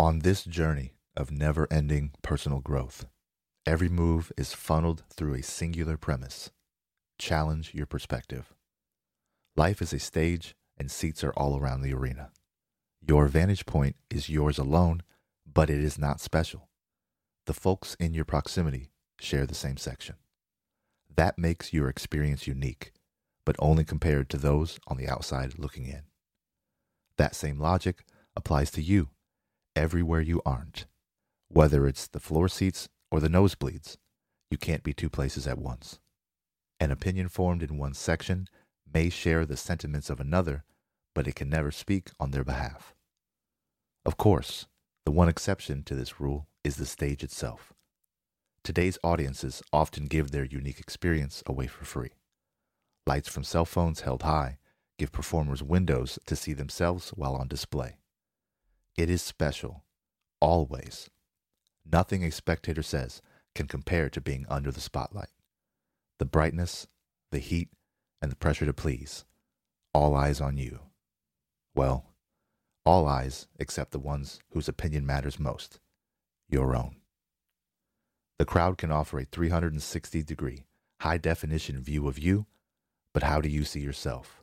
On this journey of never ending personal growth, every move is funneled through a singular premise challenge your perspective. Life is a stage, and seats are all around the arena. Your vantage point is yours alone, but it is not special. The folks in your proximity share the same section. That makes your experience unique, but only compared to those on the outside looking in. That same logic applies to you everywhere you aren't. Whether it's the floor seats or the nosebleeds, you can't be two places at once. An opinion formed in one section may share the sentiments of another, but it can never speak on their behalf. Of course, the one exception to this rule is the stage itself. Today's audiences often give their unique experience away for free. Lights from cell phones held high give performers windows to see themselves while on display. It is special, always. Nothing a spectator says can compare to being under the spotlight. The brightness, the heat, and the pressure to please. All eyes on you. Well, all eyes except the ones whose opinion matters most your own. The crowd can offer a 360 degree, high definition view of you, but how do you see yourself?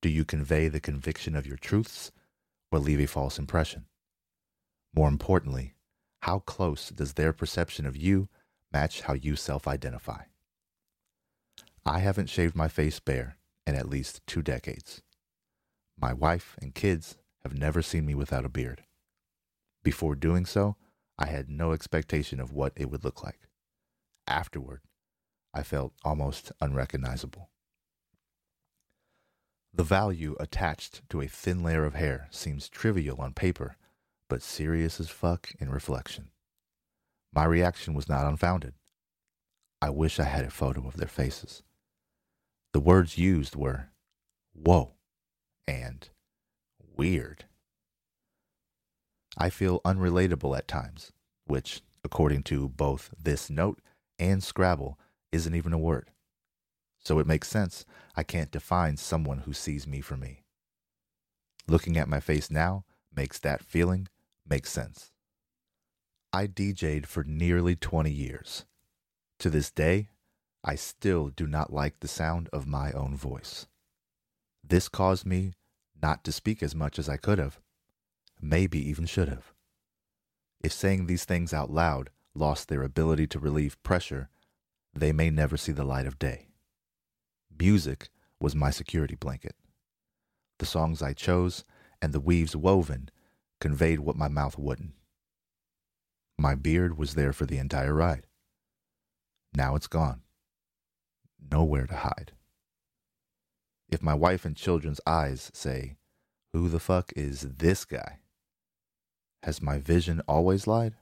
Do you convey the conviction of your truths or leave a false impression? More importantly, how close does their perception of you match how you self identify? I haven't shaved my face bare in at least two decades. My wife and kids have never seen me without a beard. Before doing so, I had no expectation of what it would look like. Afterward, I felt almost unrecognizable. The value attached to a thin layer of hair seems trivial on paper, but serious as fuck in reflection. My reaction was not unfounded. I wish I had a photo of their faces. The words used were, whoa, and weird. I feel unrelatable at times, which, according to both this note and Scrabble, isn't even a word. So it makes sense I can't define someone who sees me for me. Looking at my face now makes that feeling make sense. I DJ'd for nearly 20 years. To this day, I still do not like the sound of my own voice. This caused me not to speak as much as I could have, maybe even should have. If saying these things out loud lost their ability to relieve pressure, they may never see the light of day. Music was my security blanket. The songs I chose and the weaves woven conveyed what my mouth wouldn't. My beard was there for the entire ride. Now it's gone. Nowhere to hide. If my wife and children's eyes say, Who the fuck is this guy? Has my vision always lied?